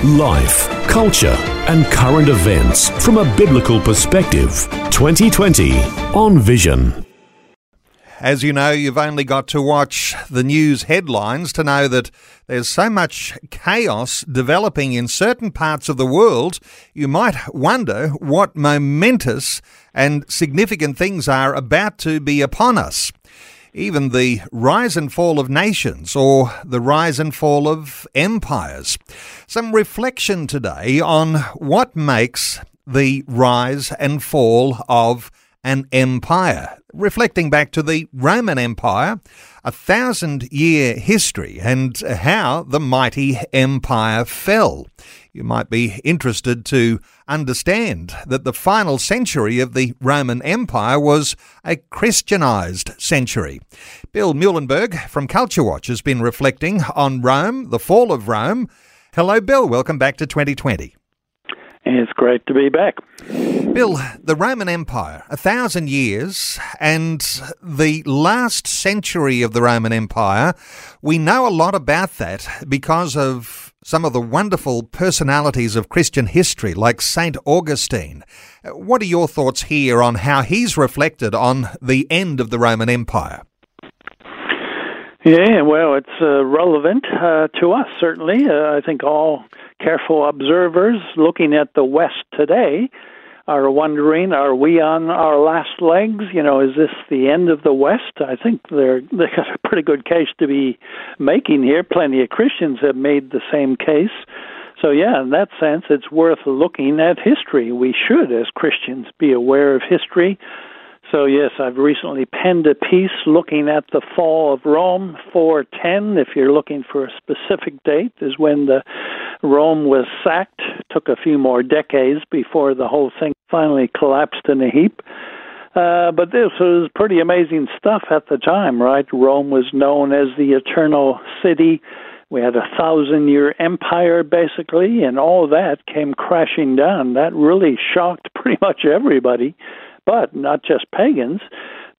Life, culture, and current events from a biblical perspective. 2020 on Vision. As you know, you've only got to watch the news headlines to know that there's so much chaos developing in certain parts of the world, you might wonder what momentous and significant things are about to be upon us even the rise and fall of nations or the rise and fall of empires. Some reflection today on what makes the rise and fall of an empire, reflecting back to the Roman Empire, a thousand year history, and how the mighty empire fell. You might be interested to understand that the final century of the Roman Empire was a Christianized century. Bill Muehlenberg from Culture Watch has been reflecting on Rome, the fall of Rome. Hello, Bill. Welcome back to 2020. It's great to be back. Bill, the Roman Empire, a thousand years, and the last century of the Roman Empire, we know a lot about that because of some of the wonderful personalities of Christian history, like St. Augustine. What are your thoughts here on how he's reflected on the end of the Roman Empire? Yeah, well, it's uh, relevant uh, to us, certainly. Uh, I think all careful observers looking at the West today are wondering, are we on our last legs? You know, is this the end of the West? I think they're they got a pretty good case to be making here. Plenty of Christians have made the same case. So yeah, in that sense, it's worth looking at history. We should, as Christians, be aware of history so, yes, I've recently penned a piece looking at the fall of Rome 410. If you're looking for a specific date, is when the Rome was sacked. Took a few more decades before the whole thing finally collapsed in a heap. Uh, but this was pretty amazing stuff at the time, right? Rome was known as the eternal city. We had a thousand year empire, basically, and all that came crashing down. That really shocked pretty much everybody but not just pagans,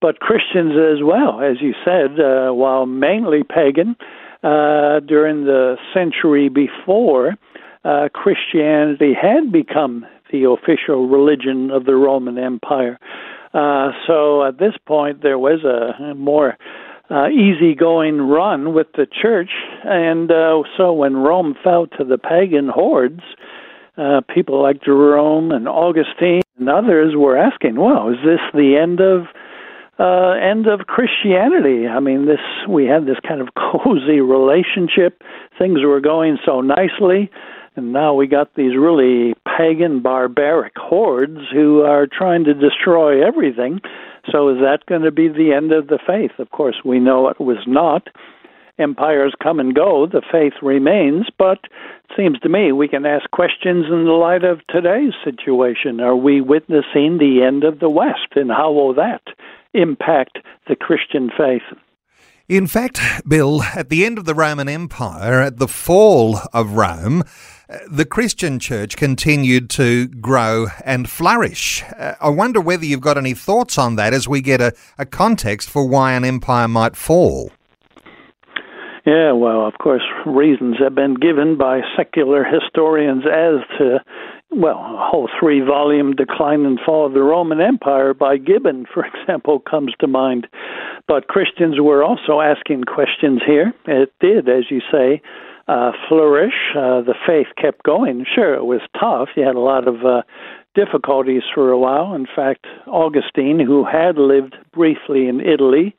but Christians as well. As you said, uh, while mainly pagan, uh, during the century before, uh, Christianity had become the official religion of the Roman Empire. Uh, so at this point, there was a more uh, easygoing run with the church, and uh, so when Rome fell to the pagan hordes, uh, people like Jerome and Augustine and others were asking, "Well, is this the end of uh, end of Christianity?" I mean, this we had this kind of cozy relationship; things were going so nicely, and now we got these really pagan, barbaric hordes who are trying to destroy everything. So, is that going to be the end of the faith? Of course, we know it was not empires come and go, the faith remains, but it seems to me we can ask questions in the light of today's situation. Are we witnessing the end of the West, and how will that impact the Christian faith? In fact, Bill, at the end of the Roman Empire, at the fall of Rome, the Christian church continued to grow and flourish. Uh, I wonder whether you've got any thoughts on that as we get a, a context for why an empire might fall. Yeah, well, of course, reasons have been given by secular historians as to, well, a whole three volume Decline and Fall of the Roman Empire by Gibbon, for example, comes to mind. But Christians were also asking questions here. It did, as you say, uh, flourish. Uh, the faith kept going. Sure, it was tough. You had a lot of uh, difficulties for a while. In fact, Augustine, who had lived briefly in Italy,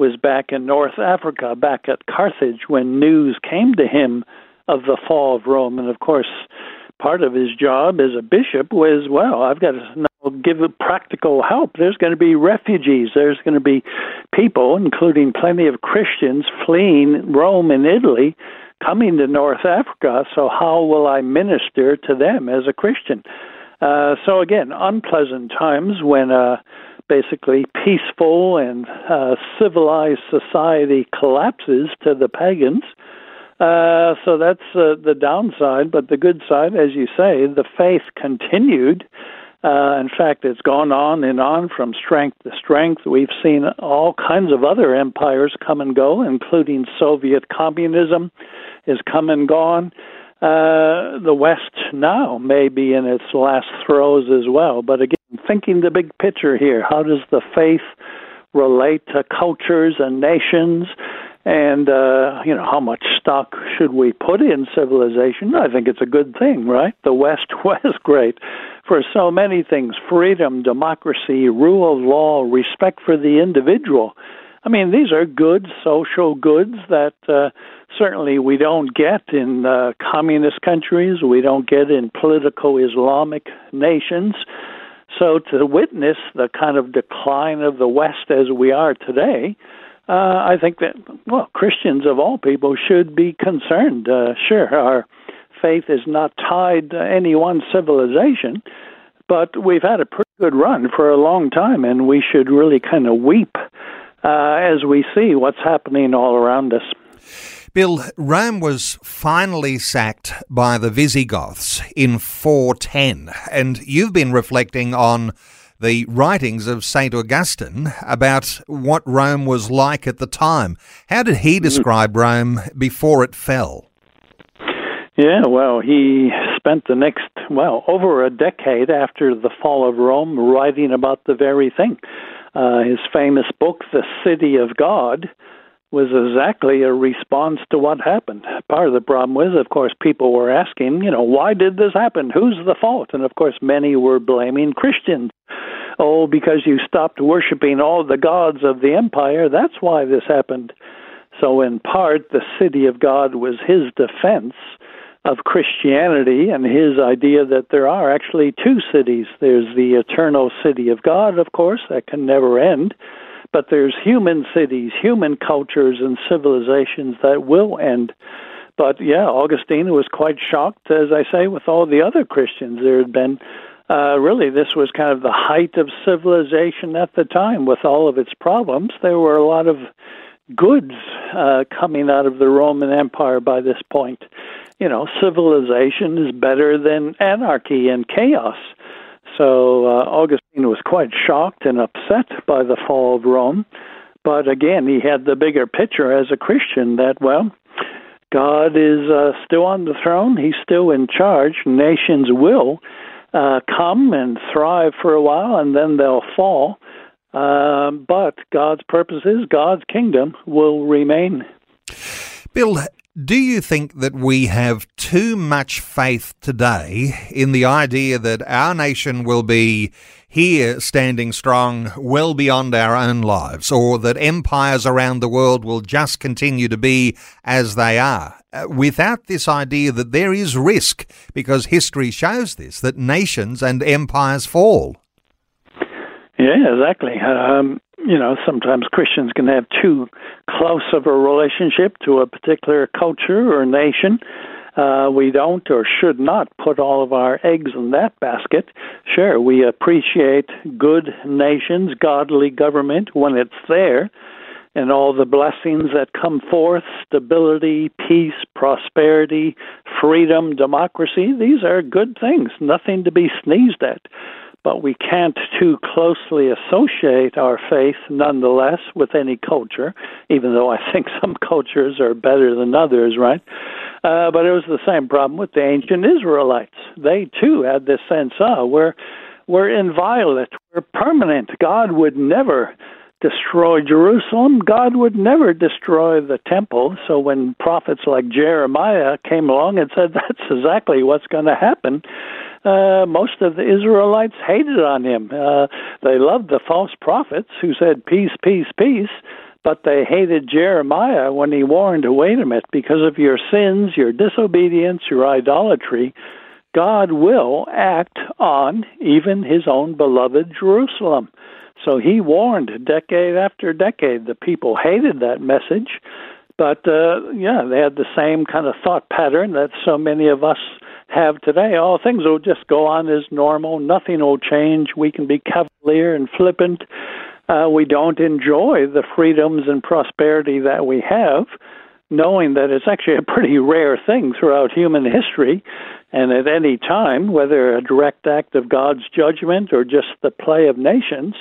was back in North Africa, back at Carthage, when news came to him of the fall of Rome. And of course, part of his job as a bishop was, well, I've got to now give practical help. There's going to be refugees. There's going to be people, including plenty of Christians, fleeing Rome and Italy, coming to North Africa. So how will I minister to them as a Christian? Uh, so again, unpleasant times when uh, basically peaceful and uh, civilized society collapses to the pagans. Uh, so that's uh, the downside, but the good side, as you say, the faith continued. Uh, in fact, it's gone on and on from strength to strength. We've seen all kinds of other empires come and go, including Soviet communism has come and gone. Uh, the West now may be in its last throes as well. But again, thinking the big picture here, how does the faith relate to cultures and nations? And, uh, you know, how much stock should we put in civilization? I think it's a good thing, right? The West was great for so many things freedom, democracy, rule of law, respect for the individual. I mean, these are good social goods that uh, certainly we don't get in uh, communist countries, we don't get in political Islamic nations. So to witness the kind of decline of the West as we are today, uh, I think that well, Christians of all people should be concerned. Uh, sure, our faith is not tied to any one civilization, but we've had a pretty good run for a long time, and we should really kind of weep uh, as we see what's happening all around us. Bill, Rome was finally sacked by the Visigoths in 410, and you've been reflecting on the writings of St. Augustine about what Rome was like at the time. How did he mm-hmm. describe Rome before it fell? Yeah, well, he spent the next, well, over a decade after the fall of Rome writing about the very thing. Uh, his famous book, The City of God, was exactly a response to what happened. Part of the problem was, of course, people were asking, you know, why did this happen? Who's the fault? And of course, many were blaming Christians. Oh, because you stopped worshiping all the gods of the empire, that's why this happened. So, in part, the city of God was his defense of Christianity and his idea that there are actually two cities. There's the eternal city of God, of course, that can never end but there's human cities, human cultures, and civilizations that will end. But yeah, Augustine was quite shocked, as I say, with all the other Christians. There had been uh, really, this was kind of the height of civilization at the time with all of its problems. There were a lot of goods uh, coming out of the Roman Empire by this point. You know, civilization is better than anarchy and chaos. So uh, Augustine was quite shocked and upset by the fall of Rome. But again, he had the bigger picture as a Christian that, well, God is uh, still on the throne. He's still in charge. Nations will uh, come and thrive for a while, and then they'll fall. Uh, but God's purposes, God's kingdom will remain. Bill, do you think that we have too much faith today in the idea that our nation will be here standing strong well beyond our own lives, or that empires around the world will just continue to be as they are, uh, without this idea that there is risk, because history shows this, that nations and empires fall? Yeah, exactly. Um, you know, sometimes Christians can have too close of a relationship to a particular culture or nation. Uh, we don't or should not put all of our eggs in that basket. Sure, we appreciate good nations, godly government when it's there, and all the blessings that come forth stability, peace, prosperity, freedom, democracy. These are good things, nothing to be sneezed at but we can't too closely associate our faith nonetheless with any culture, even though I think some cultures are better than others, right? Uh, but it was the same problem with the ancient Israelites. They too had this sense, oh, we're, we're inviolate, we're permanent. God would never destroy Jerusalem. God would never destroy the temple. So when prophets like Jeremiah came along and said that's exactly what's going to happen, uh, most of the Israelites hated on him. Uh, they loved the false prophets who said peace, peace, peace, but they hated Jeremiah when he warned, wait a minute, because of your sins, your disobedience, your idolatry, God will act on even his own beloved Jerusalem. So he warned decade after decade. The people hated that message, but uh, yeah, they had the same kind of thought pattern that so many of us have today. All things will just go on as normal. Nothing will change. We can be cavalier and flippant. Uh, we don't enjoy the freedoms and prosperity that we have, knowing that it's actually a pretty rare thing throughout human history. And at any time, whether a direct act of God's judgment or just the play of nations,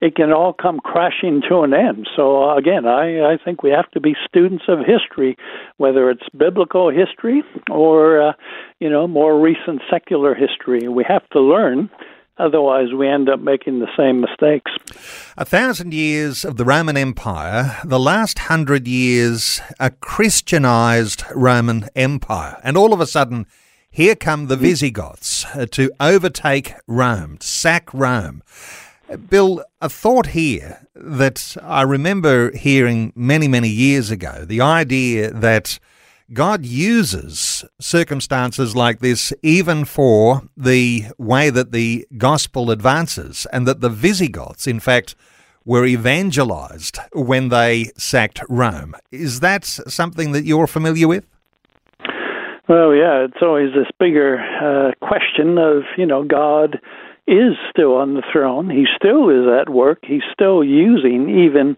it can all come crashing to an end. So again, I, I think we have to be students of history, whether it's biblical history or uh, you know more recent secular history. We have to learn. Otherwise, we end up making the same mistakes. A thousand years of the Roman Empire, the last hundred years, a Christianized Roman Empire. And all of a sudden, here come the Visigoths uh, to overtake Rome, sack Rome. Bill, a thought here that I remember hearing many, many years ago the idea that God uses circumstances like this even for the way that the gospel advances, and that the Visigoths, in fact, were evangelized when they sacked Rome. Is that something that you're familiar with? Well, yeah, it's always this bigger uh, question of, you know, God is still on the throne. He still is at work. He's still using even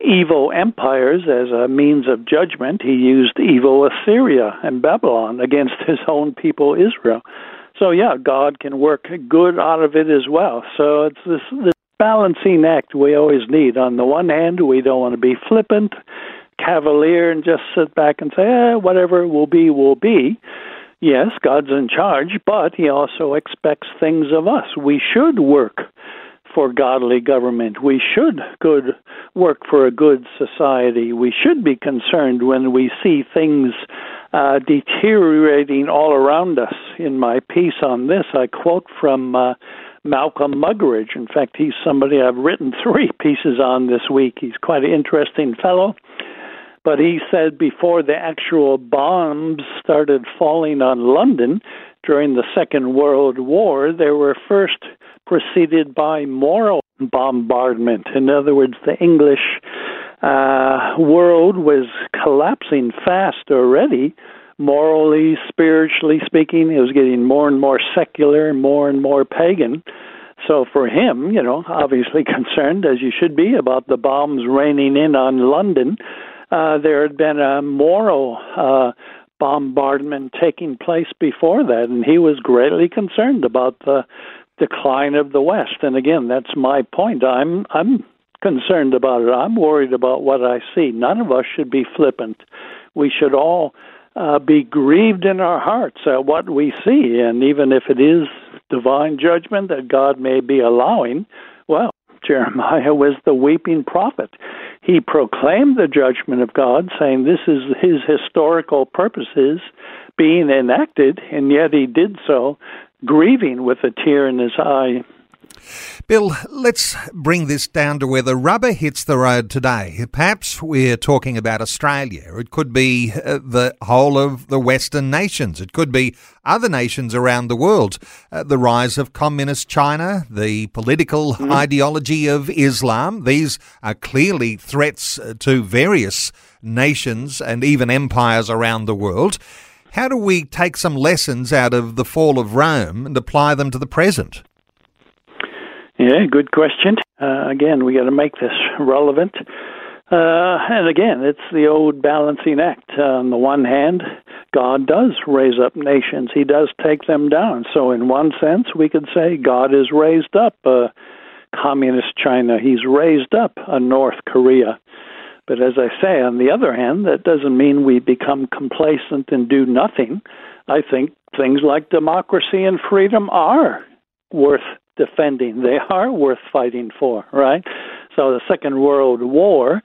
evil empires as a means of judgment. He used evil Assyria and Babylon against his own people, Israel. So, yeah, God can work good out of it as well. So, it's this, this balancing act we always need. On the one hand, we don't want to be flippant, cavalier, and just sit back and say, eh, whatever will be, will be. Yes, God's in charge, but He also expects things of us. We should work for godly government. We should good work for a good society. We should be concerned when we see things uh, deteriorating all around us. In my piece on this, I quote from uh, Malcolm Muggeridge. In fact, he's somebody I've written three pieces on this week. He's quite an interesting fellow. But he said before the actual bombs started falling on London during the Second World War, they were first preceded by moral bombardment. In other words, the English uh, world was collapsing fast already, morally, spiritually speaking. It was getting more and more secular, more and more pagan. So for him, you know, obviously concerned as you should be about the bombs raining in on London, uh, there had been a moral uh, bombardment taking place before that, and he was greatly concerned about the decline of the West. And again, that's my point. I'm I'm concerned about it. I'm worried about what I see. None of us should be flippant. We should all uh, be grieved in our hearts at what we see, and even if it is divine judgment that God may be allowing, well, Jeremiah was the weeping prophet. He proclaimed the judgment of God, saying this is his historical purposes being enacted, and yet he did so grieving with a tear in his eye. Bill, let's bring this down to where the rubber hits the road today. Perhaps we're talking about Australia. It could be uh, the whole of the Western nations. It could be other nations around the world. Uh, the rise of communist China, the political mm-hmm. ideology of Islam. These are clearly threats uh, to various nations and even empires around the world. How do we take some lessons out of the fall of Rome and apply them to the present? Yeah, good question. Uh, again, we got to make this relevant. Uh, and again, it's the old balancing act. Uh, on the one hand, God does raise up nations, He does take them down. So, in one sense, we could say God has raised up uh, communist China, He's raised up a North Korea. But as I say, on the other hand, that doesn't mean we become complacent and do nothing. I think things like democracy and freedom are worth defending. They are worth fighting for, right? So the Second World War,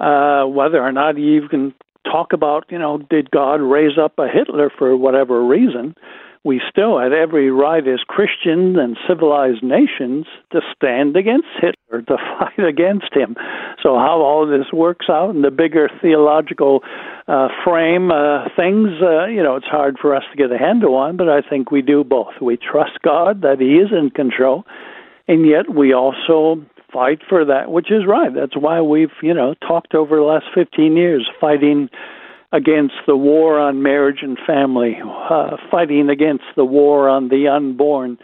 uh, whether or not you can talk about, you know, did God raise up a Hitler for whatever reason? We still had every right as Christians and civilized nations to stand against Hitler, to fight against him. So, how all this works out in the bigger theological uh, frame, uh, things, uh, you know, it's hard for us to get a handle on, but I think we do both. We trust God that He is in control, and yet we also fight for that which is right. That's why we've, you know, talked over the last 15 years fighting against the war on marriage and family, uh, fighting against the war on the unborn,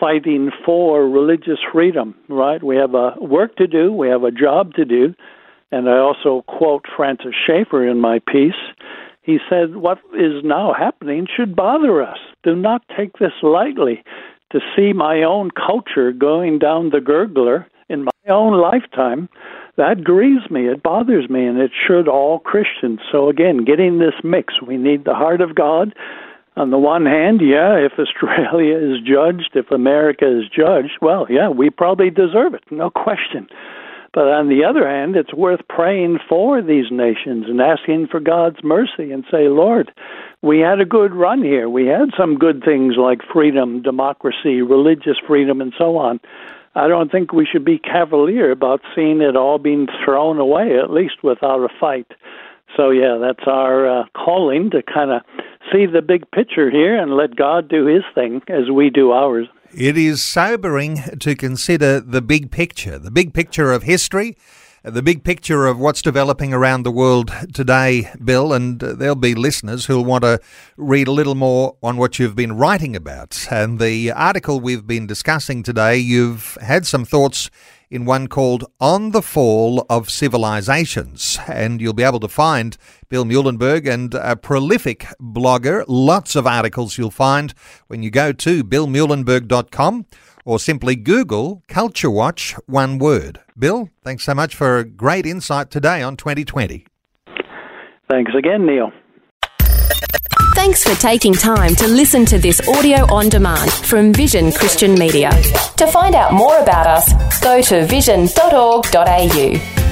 fighting for religious freedom, right? We have a work to do, we have a job to do. And I also quote Francis Schaeffer in my piece. He said, What is now happening should bother us. Do not take this lightly. To see my own culture going down the gurgler in my own lifetime, that grieves me. It bothers me, and it should all Christians. So, again, getting this mix, we need the heart of God on the one hand, yeah, if Australia is judged, if America is judged, well, yeah, we probably deserve it, no question. But on the other hand, it's worth praying for these nations and asking for God's mercy and say, Lord, we had a good run here. We had some good things like freedom, democracy, religious freedom, and so on. I don't think we should be cavalier about seeing it all being thrown away, at least without a fight. So, yeah, that's our uh, calling to kind of see the big picture here and let God do His thing as we do ours. It is sobering to consider the big picture, the big picture of history, the big picture of what's developing around the world today, Bill, and uh, there'll be listeners who'll want to read a little more on what you've been writing about. And the article we've been discussing today, you've had some thoughts in one called On the Fall of Civilizations. And you'll be able to find Bill Muehlenberg and a prolific blogger. Lots of articles you'll find when you go to billmuehlenberg.com or simply Google Culture Watch, one word. Bill, thanks so much for a great insight today on 2020. Thanks again, Neil. Thanks for taking time to listen to this audio on demand from Vision Christian Media. To find out more about us, go to vision.org.au.